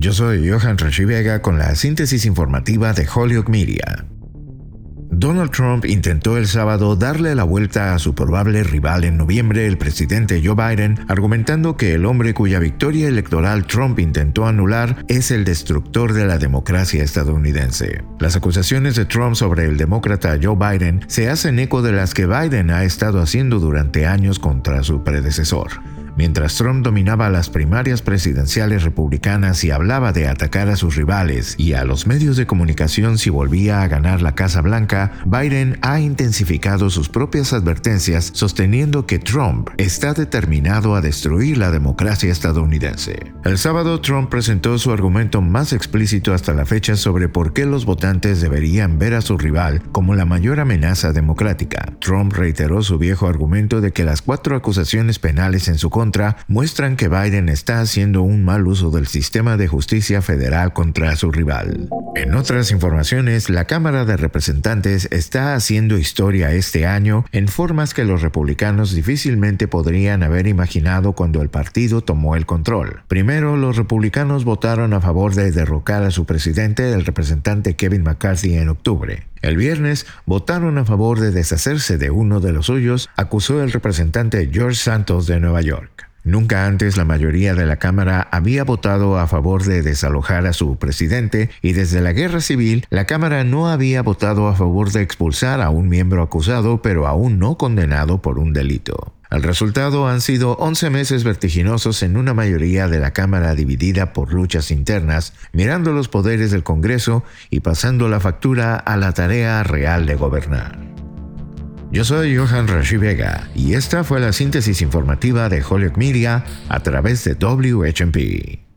Yo soy Johan Vega con la síntesis informativa de Holyoke Media. Donald Trump intentó el sábado darle la vuelta a su probable rival en noviembre, el presidente Joe Biden, argumentando que el hombre cuya victoria electoral Trump intentó anular es el destructor de la democracia estadounidense. Las acusaciones de Trump sobre el demócrata Joe Biden se hacen eco de las que Biden ha estado haciendo durante años contra su predecesor. Mientras Trump dominaba las primarias presidenciales republicanas y hablaba de atacar a sus rivales y a los medios de comunicación si volvía a ganar la Casa Blanca, Biden ha intensificado sus propias advertencias sosteniendo que Trump está determinado a destruir la democracia estadounidense. El sábado Trump presentó su argumento más explícito hasta la fecha sobre por qué los votantes deberían ver a su rival como la mayor amenaza democrática. Trump reiteró su viejo argumento de que las cuatro acusaciones penales en su muestran que Biden está haciendo un mal uso del sistema de justicia federal contra su rival. En otras informaciones, la Cámara de Representantes está haciendo historia este año en formas que los republicanos difícilmente podrían haber imaginado cuando el partido tomó el control. Primero, los republicanos votaron a favor de derrocar a su presidente, el representante Kevin McCarthy, en octubre. El viernes votaron a favor de deshacerse de uno de los suyos, acusó el representante George Santos de Nueva York. Nunca antes la mayoría de la Cámara había votado a favor de desalojar a su presidente y desde la guerra civil la Cámara no había votado a favor de expulsar a un miembro acusado pero aún no condenado por un delito. El resultado han sido 11 meses vertiginosos en una mayoría de la Cámara dividida por luchas internas, mirando los poderes del Congreso y pasando la factura a la tarea real de gobernar. Yo soy Johan Rashi Vega y esta fue la síntesis informativa de Holyoke Media a través de WHMP.